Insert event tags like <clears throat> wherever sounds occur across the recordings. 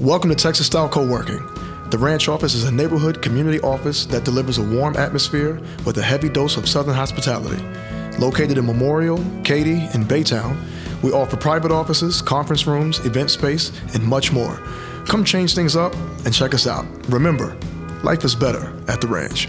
Welcome to Texas Style Co-working. The Ranch office is a neighborhood community office that delivers a warm atmosphere with a heavy dose of Southern hospitality. Located in Memorial, Katy, and Baytown, we offer private offices, conference rooms, event space, and much more. Come change things up and check us out. Remember, life is better at the ranch.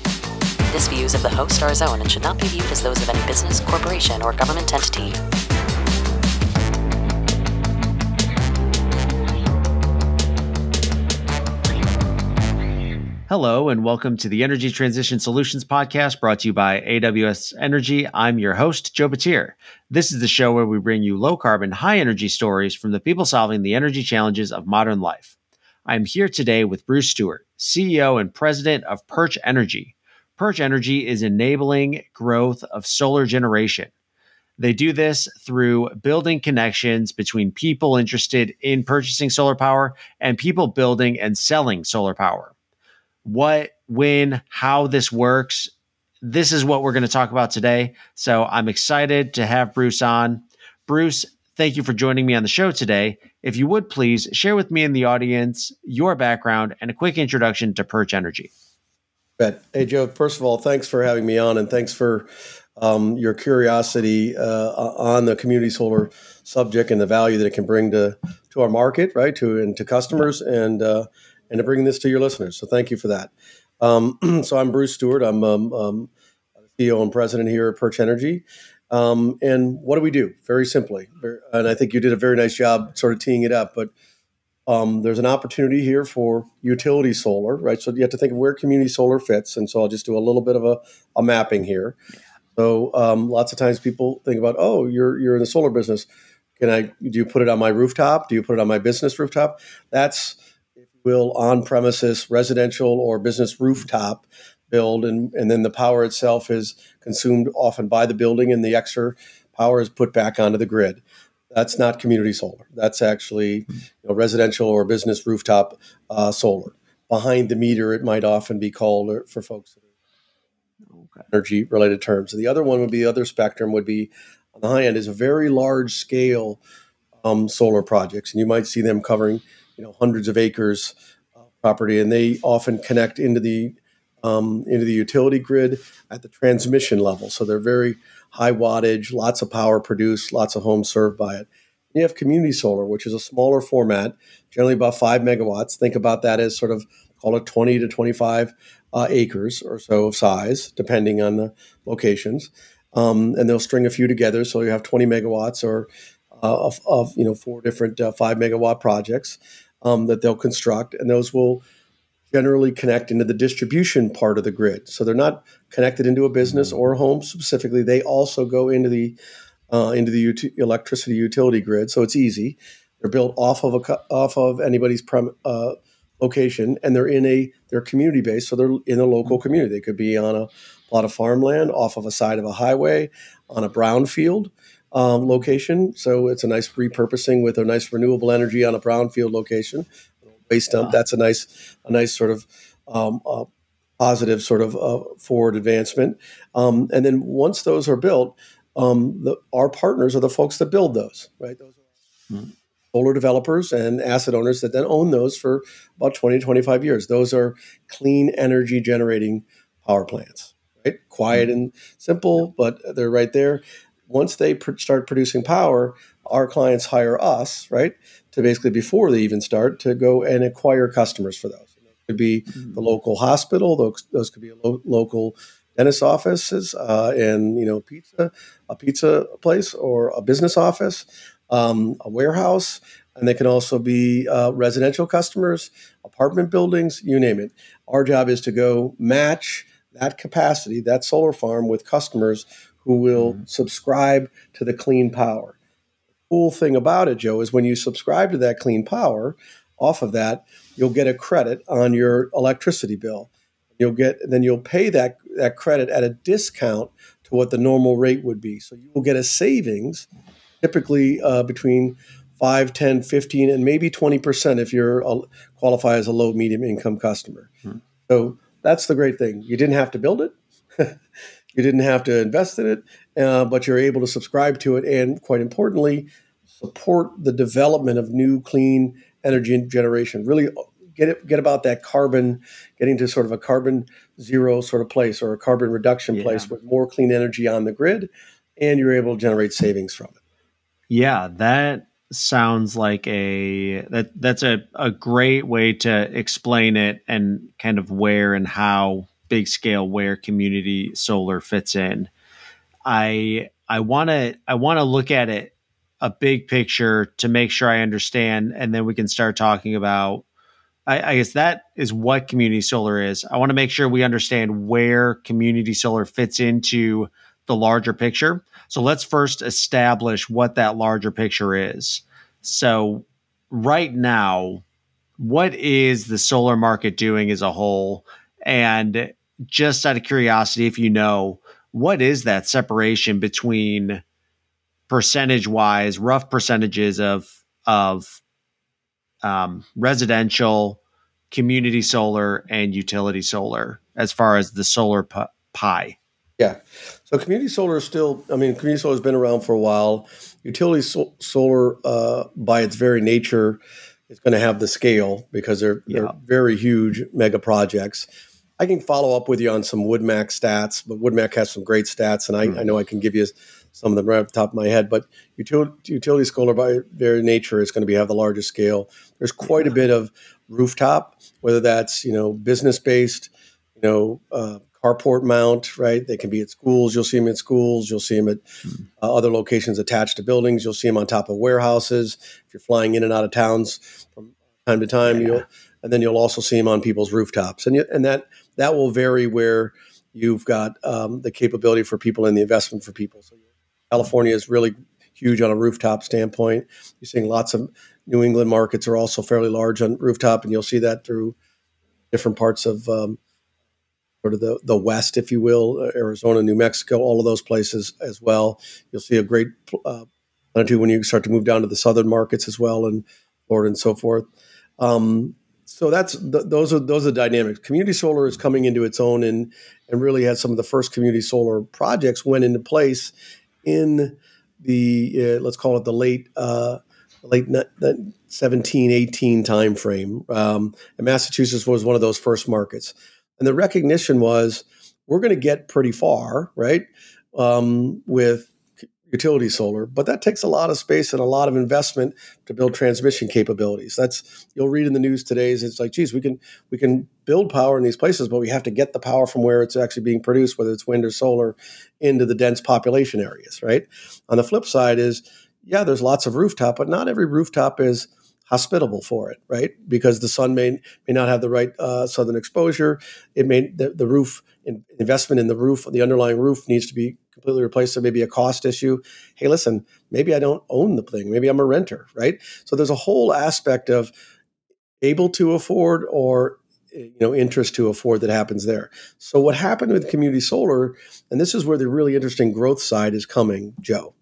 This views of the host are his own and should not be viewed as those of any business, corporation, or government entity. Hello, and welcome to the Energy Transition Solutions Podcast brought to you by AWS Energy. I'm your host, Joe Batir. This is the show where we bring you low carbon, high energy stories from the people solving the energy challenges of modern life. I'm here today with Bruce Stewart, CEO and president of Perch Energy. Perch Energy is enabling growth of solar generation. They do this through building connections between people interested in purchasing solar power and people building and selling solar power what, when, how this works. This is what we're going to talk about today. So I'm excited to have Bruce on. Bruce, thank you for joining me on the show today. If you would please share with me and the audience your background and a quick introduction to Perch Energy. Bet. Hey, Joe, first of all, thanks for having me on and thanks for um, your curiosity uh, on the community solar subject and the value that it can bring to, to our market, right, to and to customers. And uh, and to bring this to your listeners. So thank you for that. Um, <clears throat> so I'm Bruce Stewart. I'm um, um, CEO and president here at Perch Energy. Um, and what do we do? Very simply, and I think you did a very nice job sort of teeing it up. But um, there's an opportunity here for utility solar, right? So you have to think of where community solar fits. And so I'll just do a little bit of a, a mapping here. So um, lots of times people think about, oh, you're you're in the solar business. Can I? Do you put it on my rooftop? Do you put it on my business rooftop? That's will on premises residential or business rooftop build, and, and then the power itself is consumed often by the building, and the extra power is put back onto the grid. That's not community solar. That's actually you know, residential or business rooftop uh, solar. Behind the meter, it might often be called for folks okay. energy related terms. And the other one would be the other spectrum would be on the high end is a very large scale um, solar projects, and you might see them covering you know hundreds of acres of property, and they often connect into the um, into the utility grid at the transmission level. So they're very high wattage, lots of power produced, lots of homes served by it. You have community solar, which is a smaller format, generally about five megawatts. Think about that as sort of call it 20 to 25 uh, acres or so of size, depending on the locations. Um, and they'll string a few together, so you have 20 megawatts or uh, of, of, you know four different uh, five megawatt projects um, that they'll construct, and those will generally connect into the distribution part of the grid. So they're not connected into a business mm-hmm. or a home specifically. They also go into the uh, into the ut- electricity utility grid. So it's easy. They're built off of a off of anybody's prem- uh, location, and they're in a they're community based. So they're in a local mm-hmm. community. They could be on a plot of farmland, off of a side of a highway, on a brownfield um, location. So it's a nice repurposing with a nice renewable energy on a brownfield location. Waste dump. That's a nice, a nice sort of um, uh, positive sort of uh, forward advancement. Um, and then once those are built, um, the, our partners are the folks that build those. Right. Those are mm-hmm. solar developers and asset owners that then own those for about 20, 25 years. Those are clean energy generating power plants. Right. Quiet mm-hmm. and simple, but they're right there once they pr- start producing power, our clients hire us, right, to basically before they even start to go and acquire customers for those. It could be mm-hmm. the local hospital; those, those could be lo- local dentist offices, uh, and you know, pizza, a pizza place, or a business office, um, a warehouse, and they can also be uh, residential customers, apartment buildings, you name it. Our job is to go match that capacity, that solar farm, with customers who will mm-hmm. subscribe to the clean power. Cool thing about it, Joe, is when you subscribe to that clean power, off of that, you'll get a credit on your electricity bill. You'll get then you'll pay that that credit at a discount to what the normal rate would be. So you will get a savings, typically uh, between 5, 10, 15, and maybe 20% if you're qualify as a low medium income customer. Hmm. So that's the great thing. You didn't have to build it. <laughs> you didn't have to invest in it, uh, but you're able to subscribe to it and, quite importantly, support the development of new clean energy generation. Really get it, get about that carbon, getting to sort of a carbon zero sort of place or a carbon reduction yeah. place with more clean energy on the grid, and you're able to generate savings from it. Yeah, that sounds like a that that's a, a great way to explain it and kind of where and how big scale where community solar fits in. I I want to I want to look at it a big picture to make sure I understand, and then we can start talking about. I, I guess that is what community solar is. I want to make sure we understand where community solar fits into the larger picture. So let's first establish what that larger picture is. So, right now, what is the solar market doing as a whole? And just out of curiosity, if you know, what is that separation between percentage wise, rough percentages of of um, residential, community solar, and utility solar as far as the solar p- pie? Yeah. So community solar is still, I mean, community solar has been around for a while. Utility so- solar, uh, by its very nature, is going to have the scale because they're, yeah. they're very huge mega projects. I can follow up with you on some WoodMac stats, but WoodMac has some great stats, and I, mm-hmm. I know I can give you some of them right off the top of my head, but utility, utility solar by their nature is going to be have the largest scale. There's quite a bit of rooftop, whether that's you know business based, you know uh, carport mount, right? They can be at schools. You'll see them at schools. You'll see them at mm-hmm. uh, other locations attached to buildings. You'll see them on top of warehouses. If you're flying in and out of towns from time to time, yeah. you'll and then you'll also see them on people's rooftops, and you, and that that will vary where you've got um, the capability for people and the investment for people. So California is really huge on a rooftop standpoint. You're seeing lots of New England markets are also fairly large on rooftop, and you'll see that through different parts of um, sort of the, the West, if you will, uh, Arizona, New Mexico, all of those places as well. You'll see a great uh, when you start to move down to the southern markets as well, and Florida and so forth. Um, so that's th- those are those are the dynamics. Community solar is coming into its own, and and really had some of the first community solar projects went into place in the uh, let's call it the late uh, late 17 18 time frame um, and massachusetts was one of those first markets. And the recognition was we're going to get pretty far right? Um, with utility solar, but that takes a lot of space and a lot of investment to build transmission capabilities. That's you'll read in the news today is it's like, geez, we can we can build power in these places, but we have to get the power from where it's actually being produced, whether it's wind or solar, into the dense population areas, right? On the flip side is, yeah, there's lots of rooftop, but not every rooftop is hospitable for it, right? Because the sun may may not have the right uh, southern exposure. It may the, the roof in, investment in the roof, the underlying roof needs to be completely replaced. So maybe a cost issue. Hey, listen, maybe I don't own the thing. Maybe I'm a renter, right? So there's a whole aspect of able to afford or you know interest to afford that happens there. So what happened with community solar, and this is where the really interesting growth side is coming, Joe,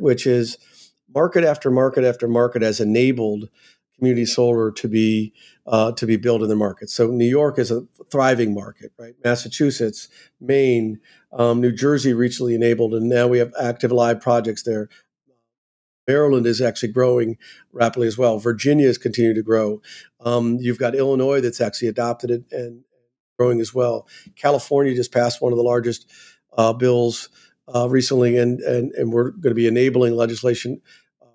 which is market after market after market has enabled community solar to be uh, to be built in the market. So New York is a thriving market, right? Massachusetts, Maine, um, New Jersey recently enabled, and now we have active live projects there. Maryland is actually growing rapidly as well. Virginia is continuing to grow. Um, you've got Illinois that's actually adopted it and growing as well. California just passed one of the largest uh, bills uh, recently, and, and and we're going to be enabling legislation uh,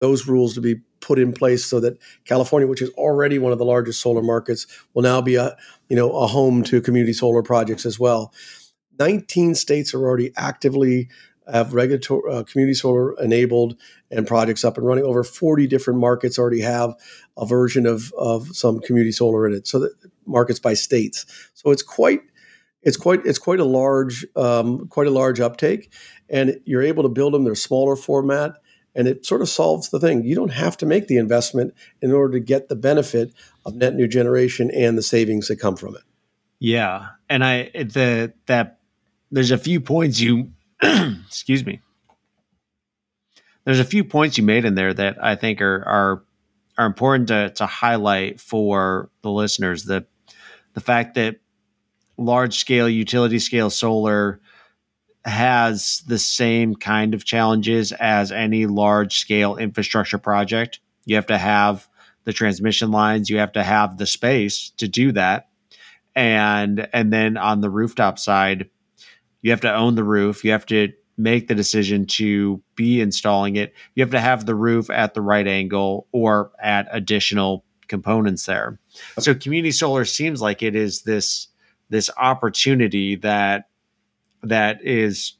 those rules to be put in place so that California, which is already one of the largest solar markets, will now be a you know a home to community solar projects as well. 19 states are already actively have regulatory uh, community solar enabled and projects up and running. Over 40 different markets already have a version of, of some community solar in it. So that markets by states. So it's quite it's quite it's quite a large um, quite a large uptake, and you're able to build them. They're smaller format, and it sort of solves the thing. You don't have to make the investment in order to get the benefit of net new generation and the savings that come from it. Yeah, and I the that there's a few points you <clears throat> excuse me. There's a few points you made in there that I think are are are important to to highlight for the listeners. The the fact that large scale utility scale solar has the same kind of challenges as any large scale infrastructure project. You have to have the transmission lines, you have to have the space to do that. And and then on the rooftop side, you have to own the roof, you have to make the decision to be installing it. You have to have the roof at the right angle or at additional components there. So community solar seems like it is this this opportunity that that is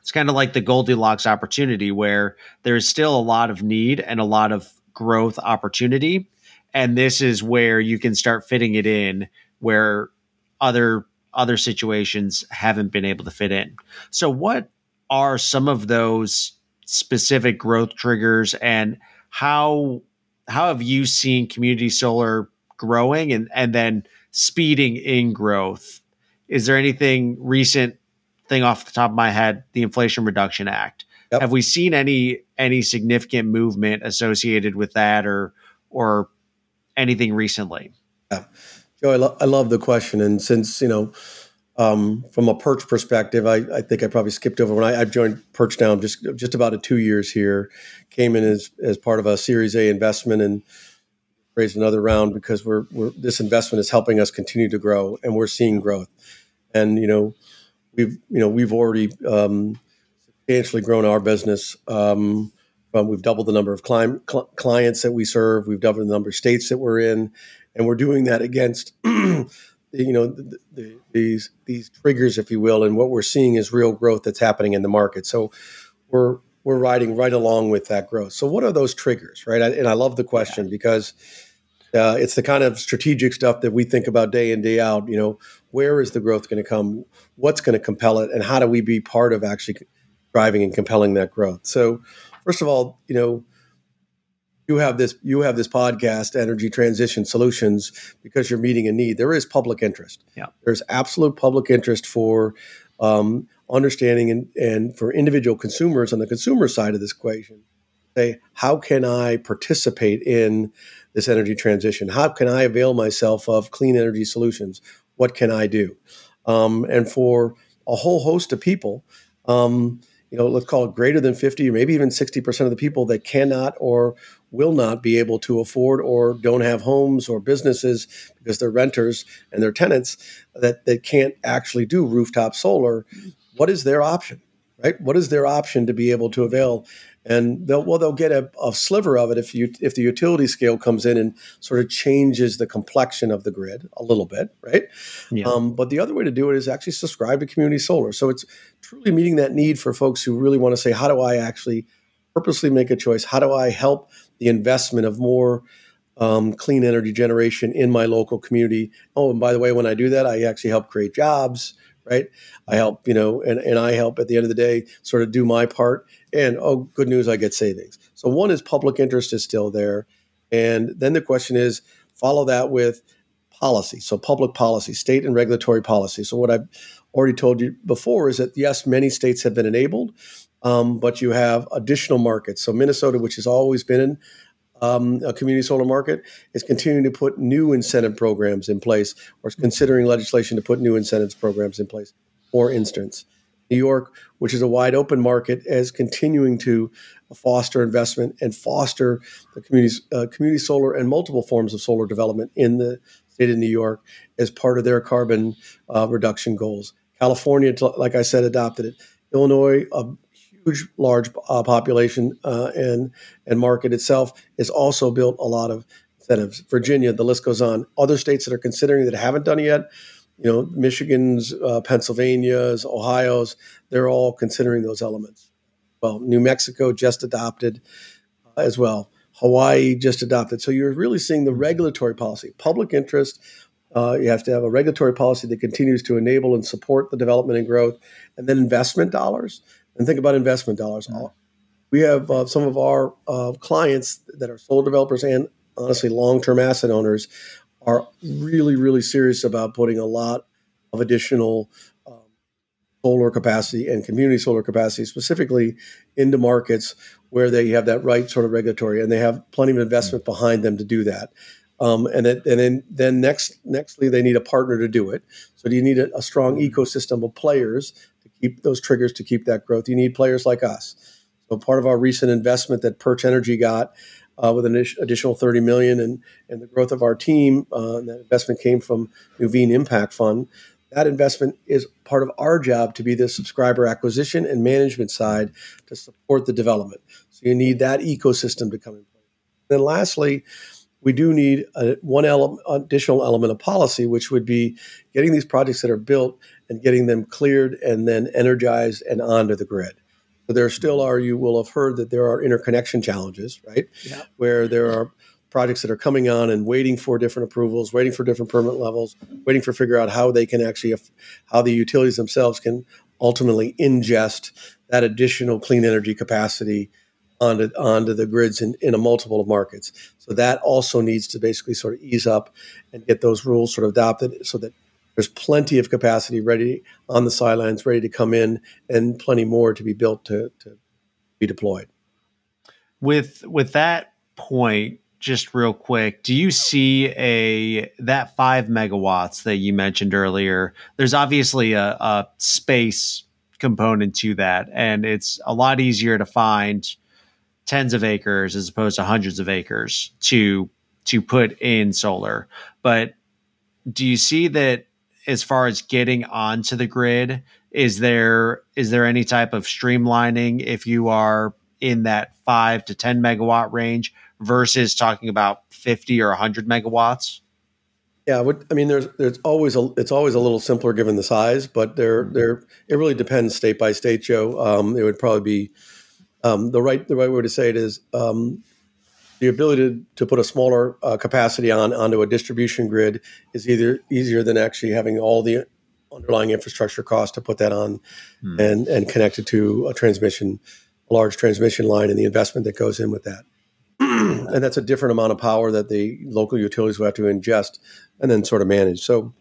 it's kind of like the Goldilocks opportunity where there's still a lot of need and a lot of growth opportunity. And this is where you can start fitting it in where other other situations haven't been able to fit in. So what are some of those specific growth triggers and how how have you seen community solar growing and and then speeding in growth? Is there anything recent thing off the top of my head, the Inflation Reduction Act. Yep. Have we seen any any significant movement associated with that, or or anything recently? Yeah. Joe, I, lo- I love the question, and since you know, um, from a Perch perspective, I, I, think I probably skipped over when I, have joined Perch now just just about a two years here. Came in as as part of a Series A investment and raised another round because we're, we're this investment is helping us continue to grow, and we're seeing growth. And you know, we've you know we've already um, substantially grown our business. Um, from, we've doubled the number of cli- cl- clients that we serve. We've doubled the number of states that we're in, and we're doing that against <clears throat> you know the, the, these these triggers, if you will. And what we're seeing is real growth that's happening in the market. So we're we're riding right along with that growth. So what are those triggers, right? I, and I love the question yeah. because uh, it's the kind of strategic stuff that we think about day in day out. You know, where is the growth going to come? What's going to compel it, and how do we be part of actually driving and compelling that growth? So, first of all, you know, you have this you have this podcast, Energy Transition Solutions, because you're meeting a need. There is public interest. Yeah, there's absolute public interest for. Um, understanding and, and for individual consumers on the consumer side of this equation say how can i participate in this energy transition? How can I avail myself of clean energy solutions? What can I do? Um, and for a whole host of people, um, you know, let's call it greater than 50 or maybe even 60% of the people that cannot or will not be able to afford or don't have homes or businesses because they're renters and they're tenants that, that can't actually do rooftop solar. What is their option? Right? What is their option to be able to avail? And they'll well they'll get a, a, sliver of it if you if the utility scale comes in and sort of changes the complexion of the grid a little bit, right? Yeah. Um, but the other way to do it is actually subscribe to community solar. So it's truly meeting that need for folks who really want to say, how do I actually purposely make a choice? How do I help the investment of more um, clean energy generation in my local community? Oh, and by the way, when I do that, I actually help create jobs right? I help, you know, and, and I help at the end of the day sort of do my part. And oh, good news, I get savings. So one is public interest is still there. And then the question is follow that with policy. So public policy, state and regulatory policy. So what I've already told you before is that yes, many states have been enabled, um, but you have additional markets. So Minnesota, which has always been in um, a community solar market is continuing to put new incentive programs in place or is considering legislation to put new incentives programs in place. For instance, New York, which is a wide open market, as continuing to foster investment and foster the community, uh, community solar and multiple forms of solar development in the state of New York as part of their carbon uh, reduction goals. California, like I said, adopted it. Illinois, a huge, large uh, population uh, and and market itself has also built a lot of incentives. Virginia, the list goes on. Other states that are considering that haven't done it yet, you know, Michigan's, uh, Pennsylvania's, Ohio's, they're all considering those elements. Well, New Mexico just adopted uh, as well. Hawaii just adopted. So you're really seeing the regulatory policy, public interest. Uh, you have to have a regulatory policy that continues to enable and support the development and growth, and then investment dollars and think about investment dollars. Mm-hmm. we have uh, some of our uh, clients that are solar developers and honestly long-term asset owners are really, really serious about putting a lot of additional um, solar capacity and community solar capacity, specifically into markets where they have that right sort of regulatory and they have plenty of investment behind them to do that. Um, and, it, and then, then next, nextly, they need a partner to do it. So you need a, a strong ecosystem of players to keep those triggers to keep that growth. You need players like us. So part of our recent investment that Perch Energy got uh, with an additional 30 million and, and the growth of our team, uh, that investment came from Nuveen Impact Fund. That investment is part of our job to be the subscriber acquisition and management side to support the development. So you need that ecosystem to come in place. Then lastly, we do need a, one ele- additional element of policy, which would be getting these projects that are built and getting them cleared and then energized and onto the grid. There still are, you will have heard that there are interconnection challenges, right? Yeah. Where there are projects that are coming on and waiting for different approvals, waiting for different permit levels, waiting for figure out how they can actually, how the utilities themselves can ultimately ingest that additional clean energy capacity onto onto the grids in, in a multiple of markets. So that also needs to basically sort of ease up and get those rules sort of adopted so that there's plenty of capacity ready on the sidelines, ready to come in, and plenty more to be built to, to be deployed. With with that point, just real quick, do you see a that five megawatts that you mentioned earlier? There's obviously a, a space component to that, and it's a lot easier to find tens of acres as opposed to hundreds of acres to to put in solar. But do you see that as far as getting onto the grid is there is there any type of streamlining if you are in that 5 to 10 megawatt range versus talking about 50 or 100 megawatts yeah i mean there's there's always a it's always a little simpler given the size but there mm-hmm. there it really depends state by state joe um, it would probably be um, the right the right way to say it is um, the ability to, to put a smaller uh, capacity on onto a distribution grid is either easier than actually having all the underlying infrastructure cost to put that on hmm. and and connect it to a transmission a large transmission line and the investment that goes in with that. And that's a different amount of power that the local utilities will have to ingest and then sort of manage. So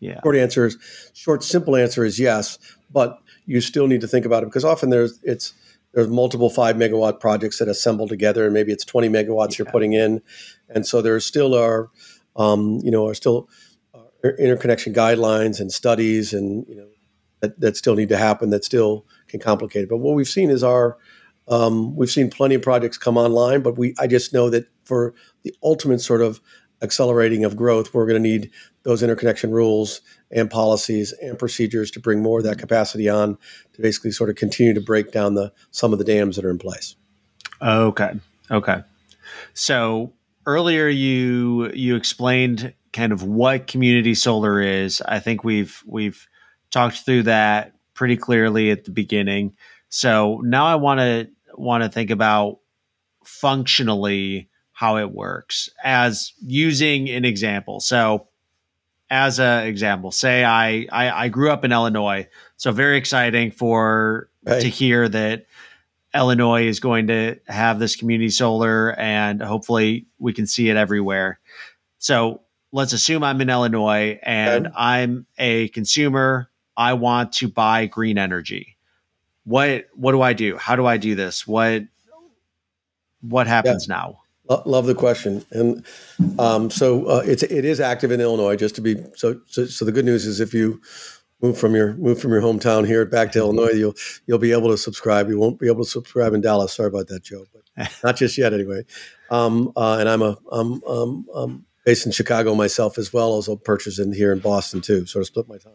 yeah. short answer is short simple answer is yes but you still need to think about it because often there's it's there's multiple five megawatt projects that assemble together, and maybe it's 20 megawatts yeah. you're putting in, and so there still are, um, you know, are still uh, interconnection guidelines and studies, and you know, that, that still need to happen. That still can complicate it. But what we've seen is our um, we've seen plenty of projects come online, but we I just know that for the ultimate sort of accelerating of growth, we're going to need those interconnection rules and policies and procedures to bring more of that mm-hmm. capacity on to basically sort of continue to break down the some of the dams that are in place. Okay. Okay. So earlier you you explained kind of what community solar is. I think we've we've talked through that pretty clearly at the beginning. So now I want to want to think about functionally how it works as using an example. So as an example, say I, I, I grew up in Illinois, so very exciting for right. to hear that Illinois is going to have this community solar, and hopefully we can see it everywhere. So let's assume I'm in Illinois and okay. I'm a consumer. I want to buy green energy. What what do I do? How do I do this? What what happens yeah. now? Love the question, and um, so uh, it's it is active in Illinois. Just to be so, so, so the good news is if you move from your move from your hometown here back to Illinois, you'll you'll be able to subscribe. You won't be able to subscribe in Dallas. Sorry about that, Joe, but <laughs> not just yet anyway. Um, uh, and I'm a I'm, um, I'm based in Chicago myself as well as a Perch is in here in Boston too. Sort of split my time,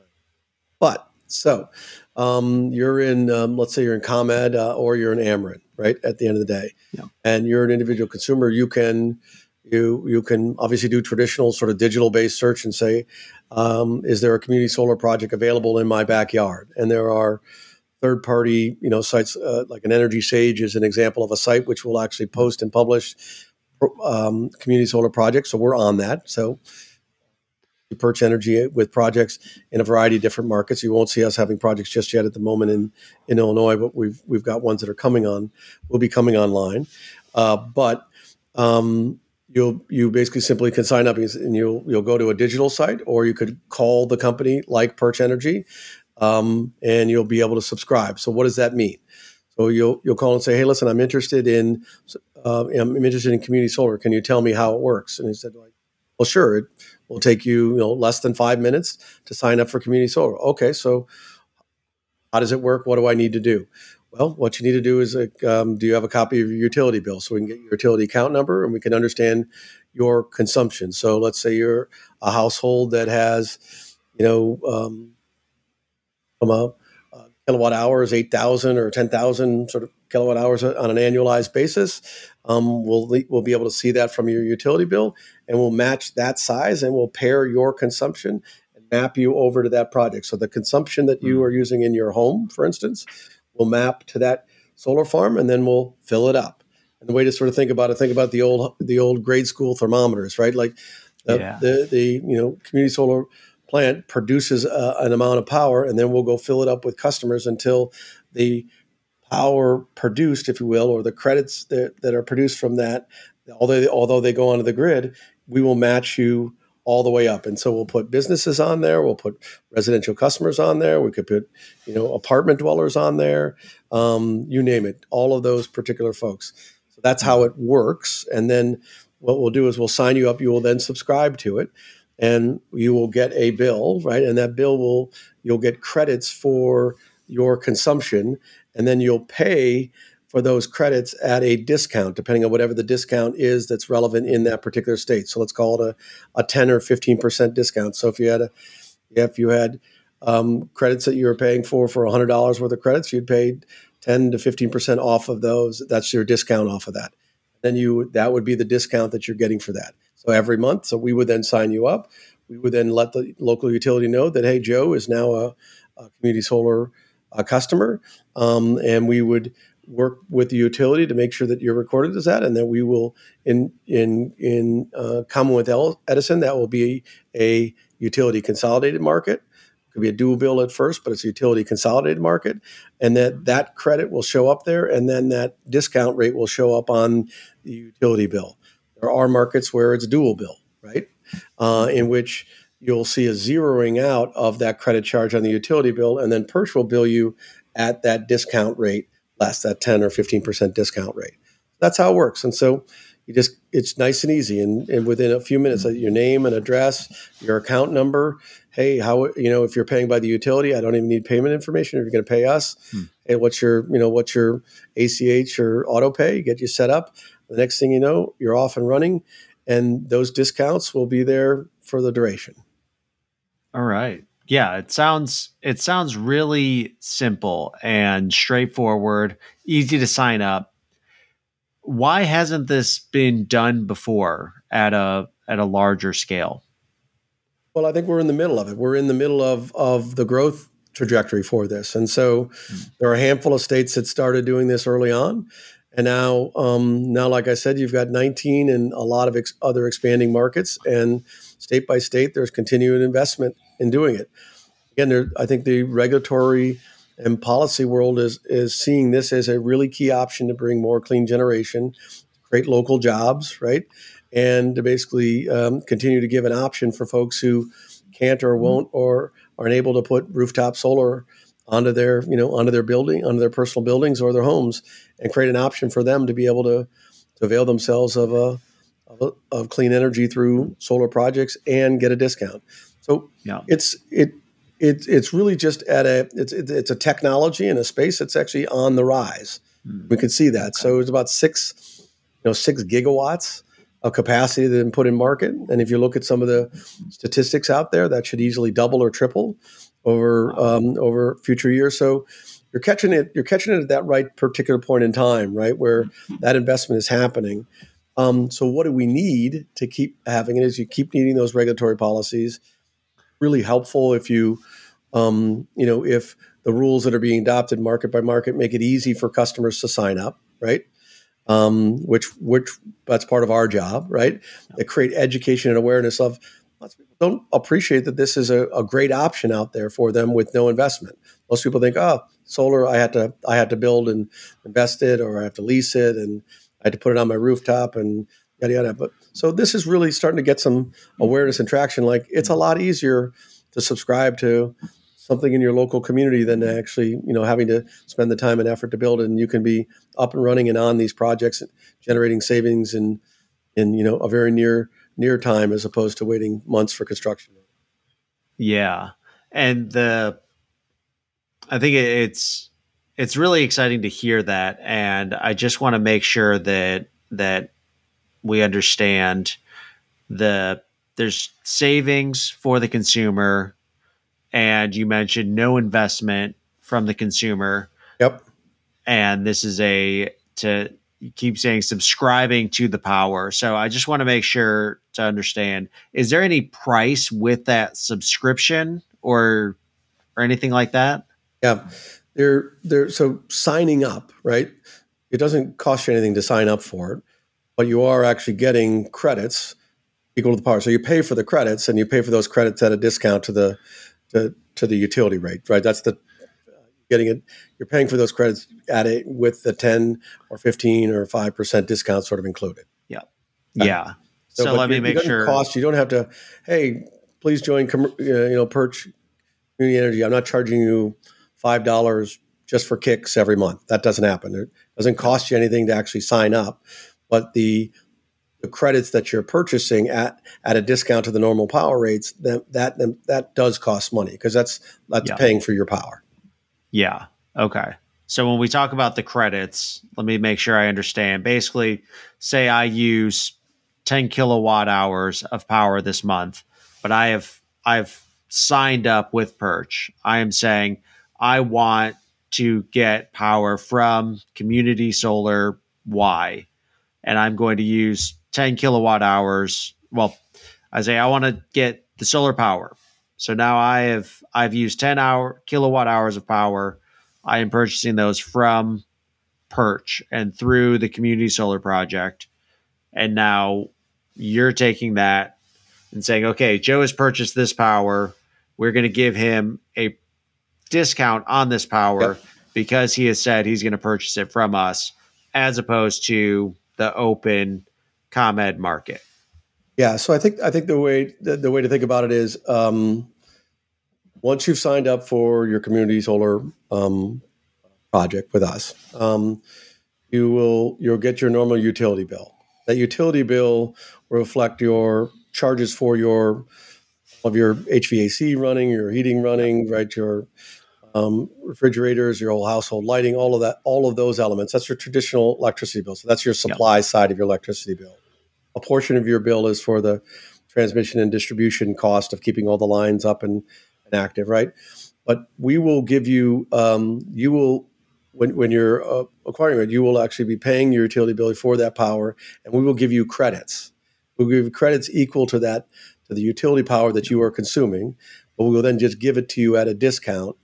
but so um, you're in um, let's say you're in ComEd uh, or you're in Ameren right? At the end of the day, yeah. and you're an individual consumer, you can you you can obviously do traditional sort of digital based search and say, um, is there a community solar project available in my backyard? And there are third party you know sites uh, like an EnergySage is an example of a site which will actually post and publish um, community solar projects. So we're on that. So Perch Energy with projects in a variety of different markets. You won't see us having projects just yet at the moment in, in Illinois, but we've we've got ones that are coming on, will be coming online. Uh, but um, you'll you basically simply can sign up and you'll you'll go to a digital site, or you could call the company like Perch Energy, um, and you'll be able to subscribe. So what does that mean? So you'll you'll call and say, hey, listen, I'm interested in uh, I'm interested in community solar. Can you tell me how it works? And he said, well, sure. It will take you, you know, less than five minutes to sign up for community solar. Okay, so how does it work? What do I need to do? Well, what you need to do is, um, do you have a copy of your utility bill so we can get your utility account number and we can understand your consumption. So let's say you're a household that has, you know, um, from a kilowatt hours, 8,000 or 10,000 sort of kilowatt hours on an annualized basis. Um, we'll, we'll be able to see that from your utility bill and we'll match that size and we'll pair your consumption and map you over to that project. So the consumption that you hmm. are using in your home, for instance, will map to that solar farm and then we'll fill it up. And the way to sort of think about it, think about the old the old grade school thermometers, right? Like the, yeah. the, the you know community solar plant produces uh, an amount of power, and then we'll go fill it up with customers until the power produced, if you will, or the credits that, that are produced from that, although they, although they go onto the grid, we will match you all the way up. And so we'll put businesses on there, we'll put residential customers on there, we could put you know apartment dwellers on there, um, you name it, all of those particular folks. So that's how it works. And then what we'll do is we'll sign you up. You will then subscribe to it and you will get a bill, right? And that bill will you'll get credits for your consumption, and then you'll pay for those credits at a discount, depending on whatever the discount is that's relevant in that particular state. So let's call it a, a 10 or 15% discount. So if you had a if you had um, credits that you were paying for for $100 worth of credits, you'd pay 10 to 15% off of those. That's your discount off of that. Then you that would be the discount that you're getting for that. So every month, so we would then sign you up. We would then let the local utility know that hey, Joe is now a, a community solar uh, customer, um, and we would work with the utility to make sure that you're recorded as that, and then we will in in in uh, Commonwealth Edison that will be a utility consolidated market. It could be a dual bill at first, but it's a utility consolidated market, and that that credit will show up there, and then that discount rate will show up on the utility bill. There are markets where it's dual bill, right? Uh, in which you'll see a zeroing out of that credit charge on the utility bill, and then Perch will bill you at that discount rate, less that 10 or 15% discount rate. That's how it works. And so you just, it's nice and easy. And, and within a few minutes, your name and address, your account number. Hey, how, you know, if you're paying by the utility, I don't even need payment information. If you're going to pay us, hmm. hey, what's your, you know, what's your ACH or auto pay? Get you set up. The next thing you know, you're off and running, and those discounts will be there for the duration. All right. Yeah, it sounds it sounds really simple and straightforward, easy to sign up. Why hasn't this been done before at a at a larger scale? Well, I think we're in the middle of it. We're in the middle of of the growth trajectory for this. And so mm-hmm. there are a handful of states that started doing this early on. And now, um, now, like I said, you've got 19 and a lot of ex- other expanding markets, and state by state, there's continuing investment in doing it. Again, there, I think the regulatory and policy world is is seeing this as a really key option to bring more clean generation, create local jobs, right, and to basically um, continue to give an option for folks who can't or won't or aren't able to put rooftop solar onto their you know onto their building onto their personal buildings or their homes and create an option for them to be able to, to avail themselves of a, of, a, of clean energy through solar projects and get a discount so yeah. it's it it, it's really just at a it's it's a technology in a space that's actually on the rise. Mm. We can see that. Okay. So it's about six, you know, six gigawatts of capacity that been put in market. And if you look at some of the statistics out there, that should easily double or triple over um, over future years. So you're catching it. You're catching it at that right particular point in time, right where that investment is happening. Um, so what do we need to keep having it? Is you keep needing those regulatory policies. Really helpful if you, um, you know, if the rules that are being adopted market by market make it easy for customers to sign up, right? Um, which which that's part of our job, right? To create education and awareness of lots of people don't appreciate that this is a, a great option out there for them with no investment. Most people think, oh, solar, I had to I had to build and invest it, or I have to lease it, and I had to put it on my rooftop, and yada yada. But so this is really starting to get some awareness and traction. Like it's a lot easier to subscribe to something in your local community than actually you know having to spend the time and effort to build it. And you can be up and running and on these projects, generating savings in in you know a very near near time as opposed to waiting months for construction. Yeah, and the I think it's it's really exciting to hear that, and I just want to make sure that that we understand the there's savings for the consumer, and you mentioned no investment from the consumer. Yep. And this is a to keep saying subscribing to the power. So I just want to make sure to understand: is there any price with that subscription or or anything like that? Yeah, they're they're so signing up, right? It doesn't cost you anything to sign up for it, but you are actually getting credits equal to the power. So you pay for the credits, and you pay for those credits at a discount to the to, to the utility rate, right? That's the getting it. You're paying for those credits at it with the ten or fifteen or five percent discount sort of included. Yeah, yeah. So, so let me make sure. Cost you don't have to. Hey, please join. Uh, you know, Perch Community Energy. I'm not charging you five dollars just for kicks every month. That doesn't happen. It doesn't cost you anything to actually sign up, but the the credits that you're purchasing at at a discount to the normal power rates that that that does cost money because that's that's yeah. paying for your power. Yeah. Okay. So when we talk about the credits, let me make sure I understand. Basically, say I use 10 kilowatt hours of power this month, but I have I've signed up with Perch. I am saying I want to get power from community solar Y and I'm going to use 10 kilowatt hours. Well, I say I want to get the solar power. So now I have I've used 10 hour kilowatt hours of power. I am purchasing those from Perch and through the community solar project. And now you're taking that and saying, okay, Joe has purchased this power. We're going to give him a discount on this power yep. because he has said he's going to purchase it from us, as opposed to the open ComEd market. Yeah, so I think I think the way the, the way to think about it is um, once you've signed up for your community solar um, project with us, um, you will you'll get your normal utility bill. That utility bill will reflect your charges for your of your HVAC running, your heating running, right? Your um, refrigerators, your whole household lighting, all of that, all of those elements. That's your traditional electricity bill. So that's your supply side of your electricity bill a portion of your bill is for the transmission and distribution cost of keeping all the lines up and, and active, right? But we will give you, um, you will, when, when you're uh, acquiring it, you will actually be paying your utility bill for that power, and we will give you credits. We'll give you credits equal to that, to the utility power that you are consuming, but we will then just give it to you at a discount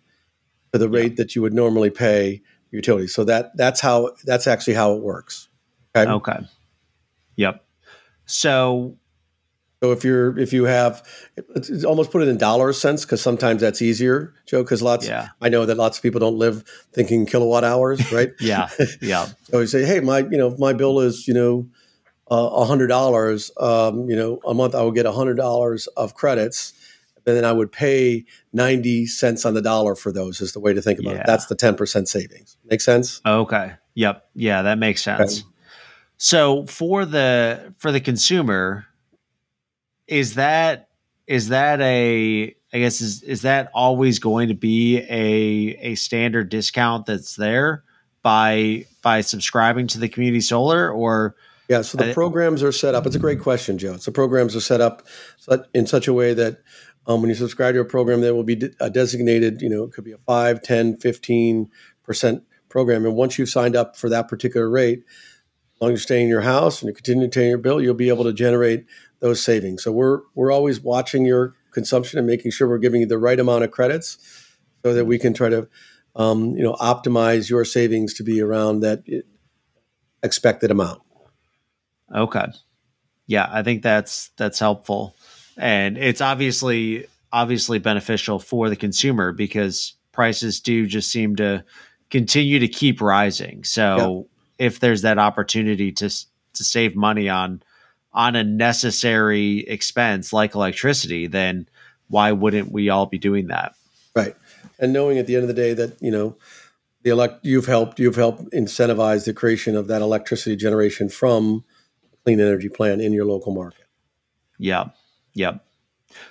to the rate that you would normally pay utility. So that that's how that's actually how it works. Okay. Okay. Yep. So so if you're if you have almost put it in dollar sense because sometimes that's easier, Joe. Because lots, yeah. I know that lots of people don't live thinking kilowatt hours, right? <laughs> yeah, yeah. <laughs> so you say, hey, my you know my bill is you know a uh, hundred dollars. Um, you know a month I will get a hundred dollars of credits, and then I would pay ninety cents on the dollar for those. Is the way to think about yeah. it. That's the ten percent savings. Make sense? Okay. Yep. Yeah, that makes sense. Okay. So for the for the consumer, is that is that a I guess is is that always going to be a a standard discount that's there by by subscribing to the community solar or yeah, so the programs are set up. It's a great question, Joe. So programs are set up in such a way that um, when you subscribe to a program, there will be a uh, designated, you know, it could be a 5, 10, 15% program. And once you've signed up for that particular rate, as long as you stay in your house and you continue to pay your bill, you'll be able to generate those savings. So we're we're always watching your consumption and making sure we're giving you the right amount of credits, so that we can try to um, you know optimize your savings to be around that expected amount. Okay, yeah, I think that's that's helpful. And it's obviously obviously beneficial for the consumer because prices do just seem to continue to keep rising. So yep. if there's that opportunity to to save money on on a necessary expense like electricity, then why wouldn't we all be doing that? Right. And knowing at the end of the day that, you know, the elect you've helped you've helped incentivize the creation of that electricity generation from clean energy plan in your local market. Yeah. Yep.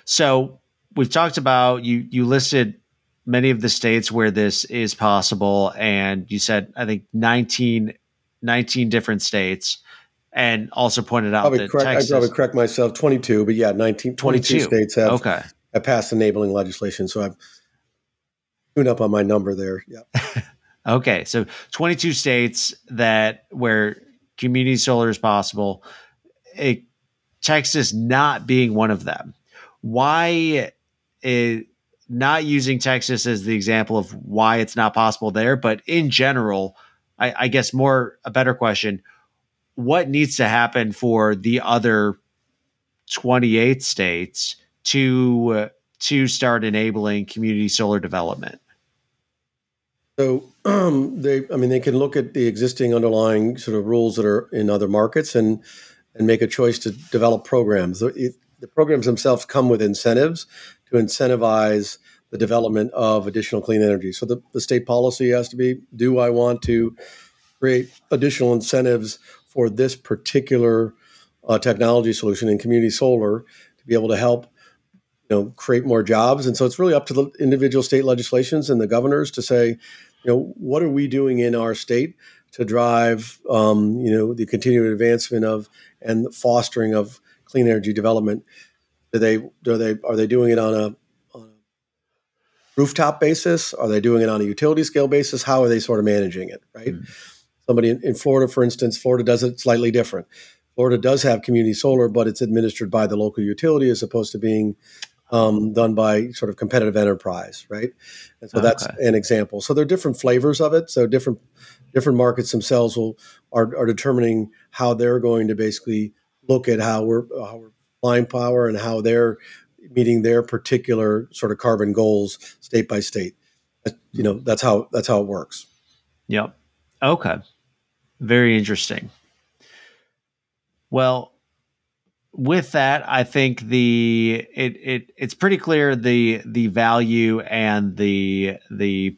So we've talked about you you listed many of the states where this is possible and you said I think 19, 19 different states and also pointed out probably that correct, Texas, I probably correct myself 22 but yeah 19 22, 22. states have, okay. have passed enabling legislation so I've tuned up on my number there yeah <laughs> okay so 22 states that where community solar is possible it Texas not being one of them. Why it, not using Texas as the example of why it's not possible there, but in general, I, I guess more a better question: What needs to happen for the other twenty-eight states to uh, to start enabling community solar development? So um, they, I mean, they can look at the existing underlying sort of rules that are in other markets and and make a choice to develop programs. The, the programs themselves come with incentives to incentivize the development of additional clean energy. So the, the state policy has to be do I want to create additional incentives for this particular uh, technology solution in community solar to be able to help you know create more jobs and so it's really up to the individual state legislations and the governors to say you know what are we doing in our state to drive um, you know the continued advancement of and fostering of clean energy development. Do they do they are they doing it on a, on a rooftop basis? Are they doing it on a utility scale basis? How are they sort of managing it? Right. Mm-hmm. Somebody in, in Florida, for instance, Florida does it slightly different. Florida does have community solar, but it's administered by the local utility as opposed to being um, done by sort of competitive enterprise, right? And so okay. that's an example. So there are different flavors of it. So different different markets themselves will are, are determining how they're going to basically look at how we're how we're applying power and how they're meeting their particular sort of carbon goals state by state. You know, that's how that's how it works. Yep. Okay. Very interesting. Well, with that, I think the it it it's pretty clear the the value and the the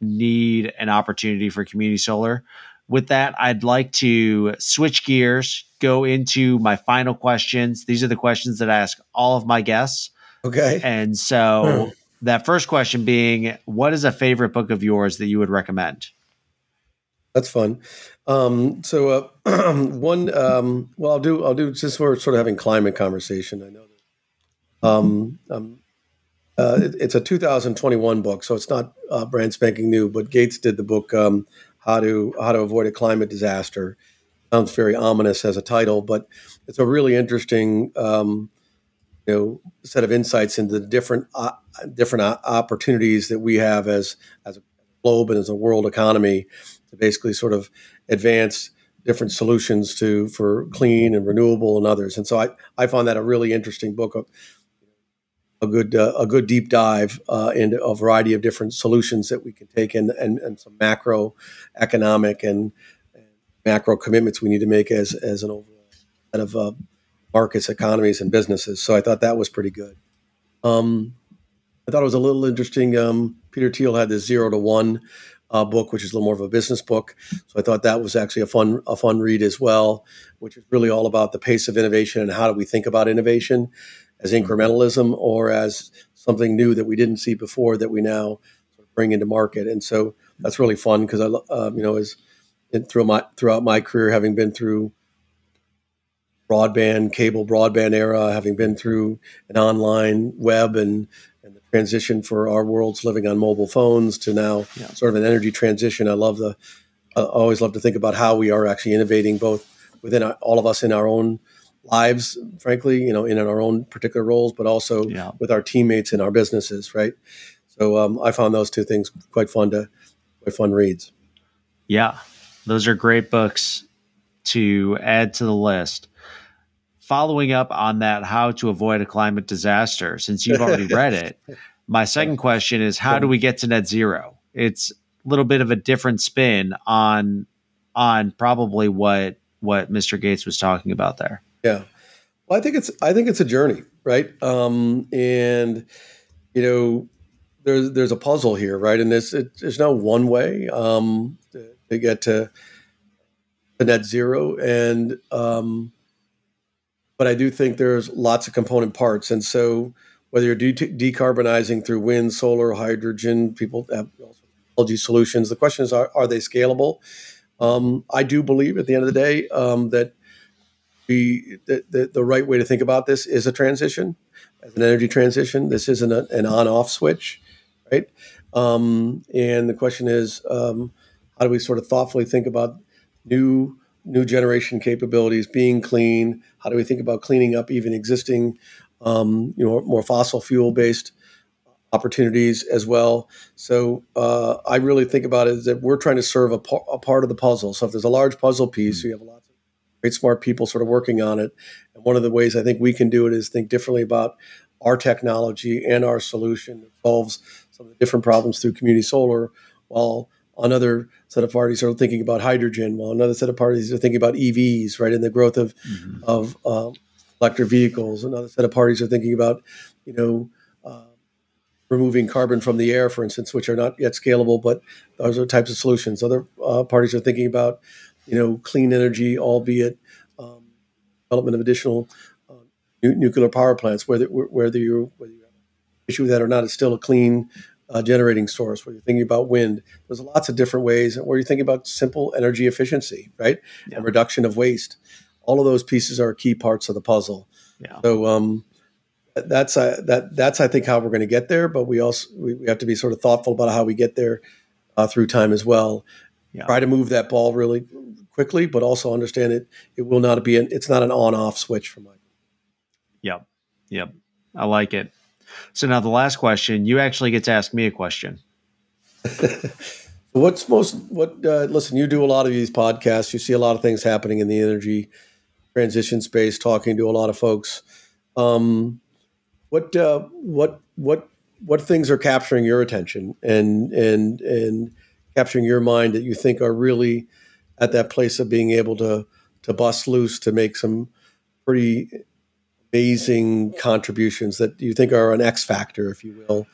need an opportunity for community solar. With that, I'd like to switch gears, go into my final questions. These are the questions that I ask all of my guests. Okay. And so that first question being, what is a favorite book of yours that you would recommend? That's fun. Um, so uh, <clears throat> one, um, well, I'll do. I'll do. Since we're sort of having climate conversation, I know. That, um, um, uh, it, it's a 2021 book, so it's not uh, brand spanking new. But Gates did the book um, "How to How to Avoid a Climate Disaster." Sounds very ominous as a title, but it's a really interesting, um, you know, set of insights into the different uh, different opportunities that we have as as a globe and as a world economy to basically sort of advance different solutions to for clean and renewable and others. And so I, I found that a really interesting book, a, good uh, a good deep dive uh, into a variety of different solutions that we can take and and, and some macro economic and, and, macro commitments we need to make as as an overall set of uh, markets, economies, and businesses. So I thought that was pretty good. Um, I thought it was a little interesting. Um, Peter Thiel had this zero to one uh, book, which is a little more of a business book. So I thought that was actually a fun a fun read as well, which is really all about the pace of innovation and how do we think about innovation as incrementalism or as something new that we didn't see before that we now bring into market. And so that's really fun because I uh, you know as through my throughout my career having been through broadband cable broadband era having been through an online web and the transition for our worlds living on mobile phones to now yeah. sort of an energy transition. I love the, I always love to think about how we are actually innovating both within our, all of us in our own lives, frankly, you know, in our own particular roles, but also yeah. with our teammates in our businesses, right? So um, I found those two things quite fun to, quite fun reads. Yeah, those are great books to add to the list. following up on that, how to avoid a climate disaster, since you've already <laughs> read it, my second question is how do we get to net zero? It's a little bit of a different spin on on probably what what Mr. Gates was talking about there. Yeah. Well, I think it's I think it's a journey, right? Um, and you know, there's there's a puzzle here, right? And there's it, there's no one way um, to, get to, to net zero, and um, but I do think there's lots of component parts, and so whether you're de- decarbonizing through wind, solar, hydrogen, people have technology solutions. The question is, are, are they scalable? Um, I do believe at the end of the day um, that we the, the, the right way to think about this is a transition, as an energy transition. This isn't a, an on-off switch right? Um, and the question is, um, how do we sort of thoughtfully think about new new generation capabilities being clean? How do we think about cleaning up even existing, um, you know, more fossil fuel based opportunities as well? So uh, I really think about it that we're trying to serve a, par- a, part of the puzzle. So if there's a large puzzle piece, mm-hmm. you have a of great smart people sort of working on it. And one of the ways I think we can do it is think differently about our technology and our solution that solves some of the different problems through community solar, while another set of parties are thinking about hydrogen, while another set of parties are thinking about EVs, right, and the growth of mm-hmm. of um, electric vehicles. Another set of parties are thinking about, you know, uh, removing carbon from the air, for instance, which are not yet scalable, but those are types of solutions. Other uh, parties are thinking about, you know, clean energy, albeit um, development of additional uh, nuclear power plants, whether whether you whether you issue with that or not, it's still a clean uh, generating source. Whether you're thinking about wind, there's lots of different ways. Where you're thinking about simple energy efficiency, right, yeah. and reduction of waste. All of those pieces are key parts of the puzzle. Yeah. So um, that's uh, that that's I think how we're going to get there. But we also we, we, have to be sort of thoughtful about how we get there uh, through time as well. Yeah. Try to move that ball really quickly, but also understand it. It will not be an. It's not an on-off switch for my. Yep. Yep. I like it. So now the last question, you actually get to ask me a question. <laughs> What's most what? Uh, listen, you do a lot of these podcasts. You see a lot of things happening in the energy transition space. Talking to a lot of folks. Um, what uh, what what what things are capturing your attention and and and capturing your mind that you think are really at that place of being able to to bust loose to make some pretty amazing contributions that you think are an X factor, if you will,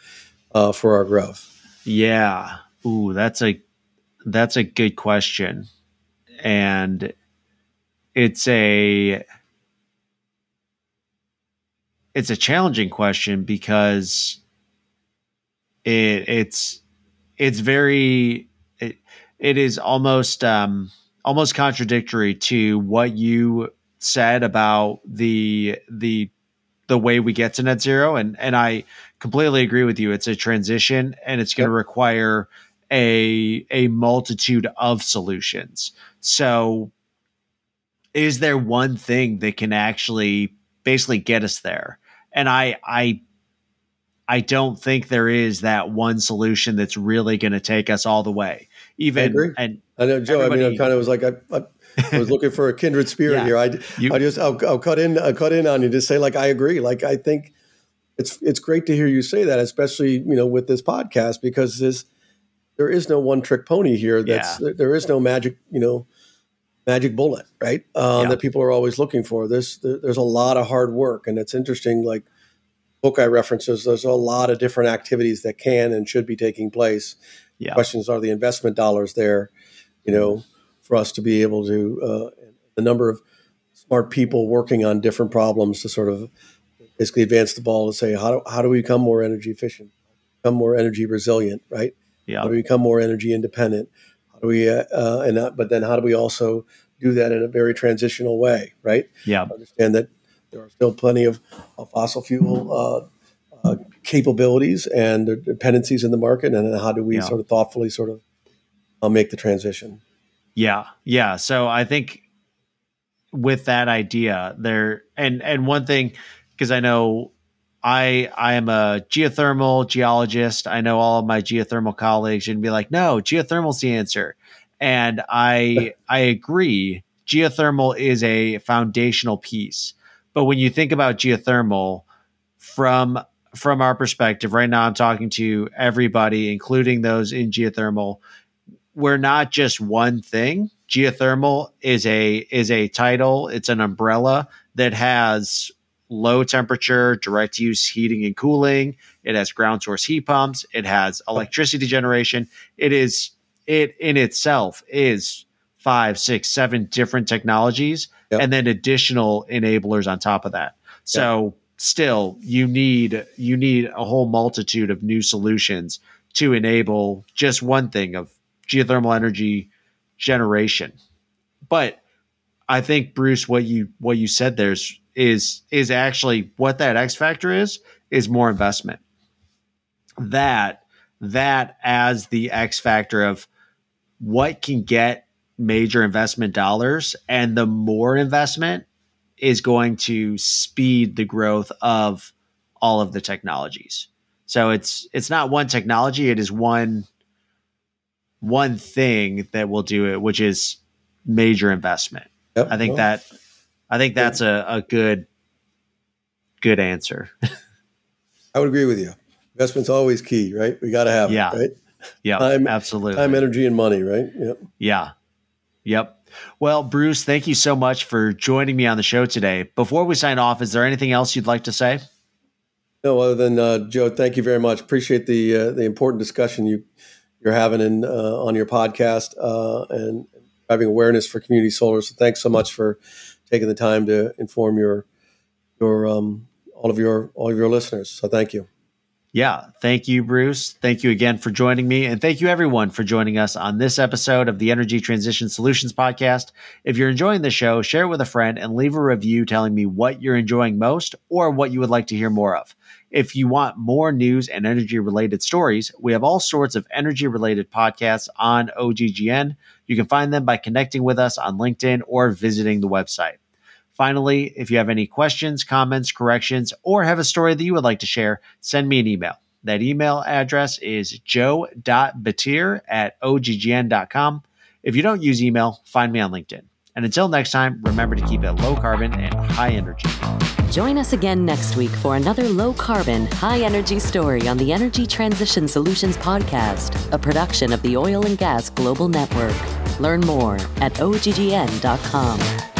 uh, for our growth? Yeah. Ooh, that's a that's a good question, and it's a it's a challenging question because it it's it's very it, is almost um almost contradictory to what you said about the the the way we get to net zero and and I completely agree with you it's a transition and it's going to yep. require a a multitude of solutions so is there one thing that can actually basically get us there and I I I don't think there is that one solution that's really going to take us all the way. Even I and I know Joe. I mean, I kind of was like, I, I, I was looking for a kindred <laughs> spirit yeah. here. I, you, I just I'll, I'll, cut in I'll cut in on you to say like I agree. Like I think it's it's great to hear you say that, especially you know with this podcast because this there is no one trick pony here. That's yeah. there is no magic you know magic bullet right um, yeah. that people are always looking for. There's there, there's a lot of hard work, and it's interesting. Like book I references, there's a lot of different activities that can and should be taking place. Yeah. Questions are the investment dollars there, you know for us to be able to uh, the number of smart people working on different problems to sort of basically advance the ball and say how do, how do we become more energy efficient become more energy resilient right? Yeah. How do we become more energy independent? How do we uh, uh, and but then how do we also do that in a very transitional way right? Yeah. Understand that there are still plenty of, of fossil fuel uh, capabilities and dependencies in the market and then how do we yeah. sort of thoughtfully sort of uh, make the transition yeah. Yeah. So I think with that idea there and and one thing because I know I I am a geothermal geologist. I know all of my geothermal colleagues and be like, no, geothermal's the answer. And I <laughs> I agree. Geothermal is a foundational piece. but when you think about geothermal from from our perspective, right now I'm talking to everybody, including those in geothermal. We're not just one thing. Geothermal is a is a title. It's an umbrella that has low temperature direct use heating and cooling. It has ground source heat pumps. It has electricity generation. It is it in itself is five, six, seven different technologies, yep. and then additional enablers on top of that. So yep. Still, you need you need a whole multitude of new solutions to enable just one thing of geothermal energy generation. But I think Bruce, what you what you said there's is is actually what that X factor is is more investment. That that as the X factor of what can get major investment dollars and the more investment is going to speed the growth of all of the technologies. So it's it's not one technology, it is one one thing that will do it, which is major investment. Yep. I think well, that I think that's a, a good good answer. <laughs> I would agree with you. Investment's always key, right? We got to have yeah. it, right? Yeah, time, absolutely. Time, energy, and money, right? Yep. Yeah. Yep. Well, Bruce, thank you so much for joining me on the show today. Before we sign off, is there anything else you'd like to say? No, other than uh, Joe, thank you very much. Appreciate the uh, the important discussion you you're having in uh, on your podcast uh, and having awareness for community solar. So thanks so much for taking the time to inform your your um, all of your all of your listeners. So thank you. Yeah. Thank you, Bruce. Thank you again for joining me. And thank you, everyone, for joining us on this episode of the Energy Transition Solutions Podcast. If you're enjoying the show, share it with a friend and leave a review telling me what you're enjoying most or what you would like to hear more of. If you want more news and energy related stories, we have all sorts of energy related podcasts on OGGN. You can find them by connecting with us on LinkedIn or visiting the website. Finally, if you have any questions, comments, corrections, or have a story that you would like to share, send me an email. That email address is joe.batir at oggn.com. If you don't use email, find me on LinkedIn. And until next time, remember to keep it low carbon and high energy. Join us again next week for another low carbon, high energy story on the Energy Transition Solutions Podcast, a production of the Oil and Gas Global Network. Learn more at oggn.com.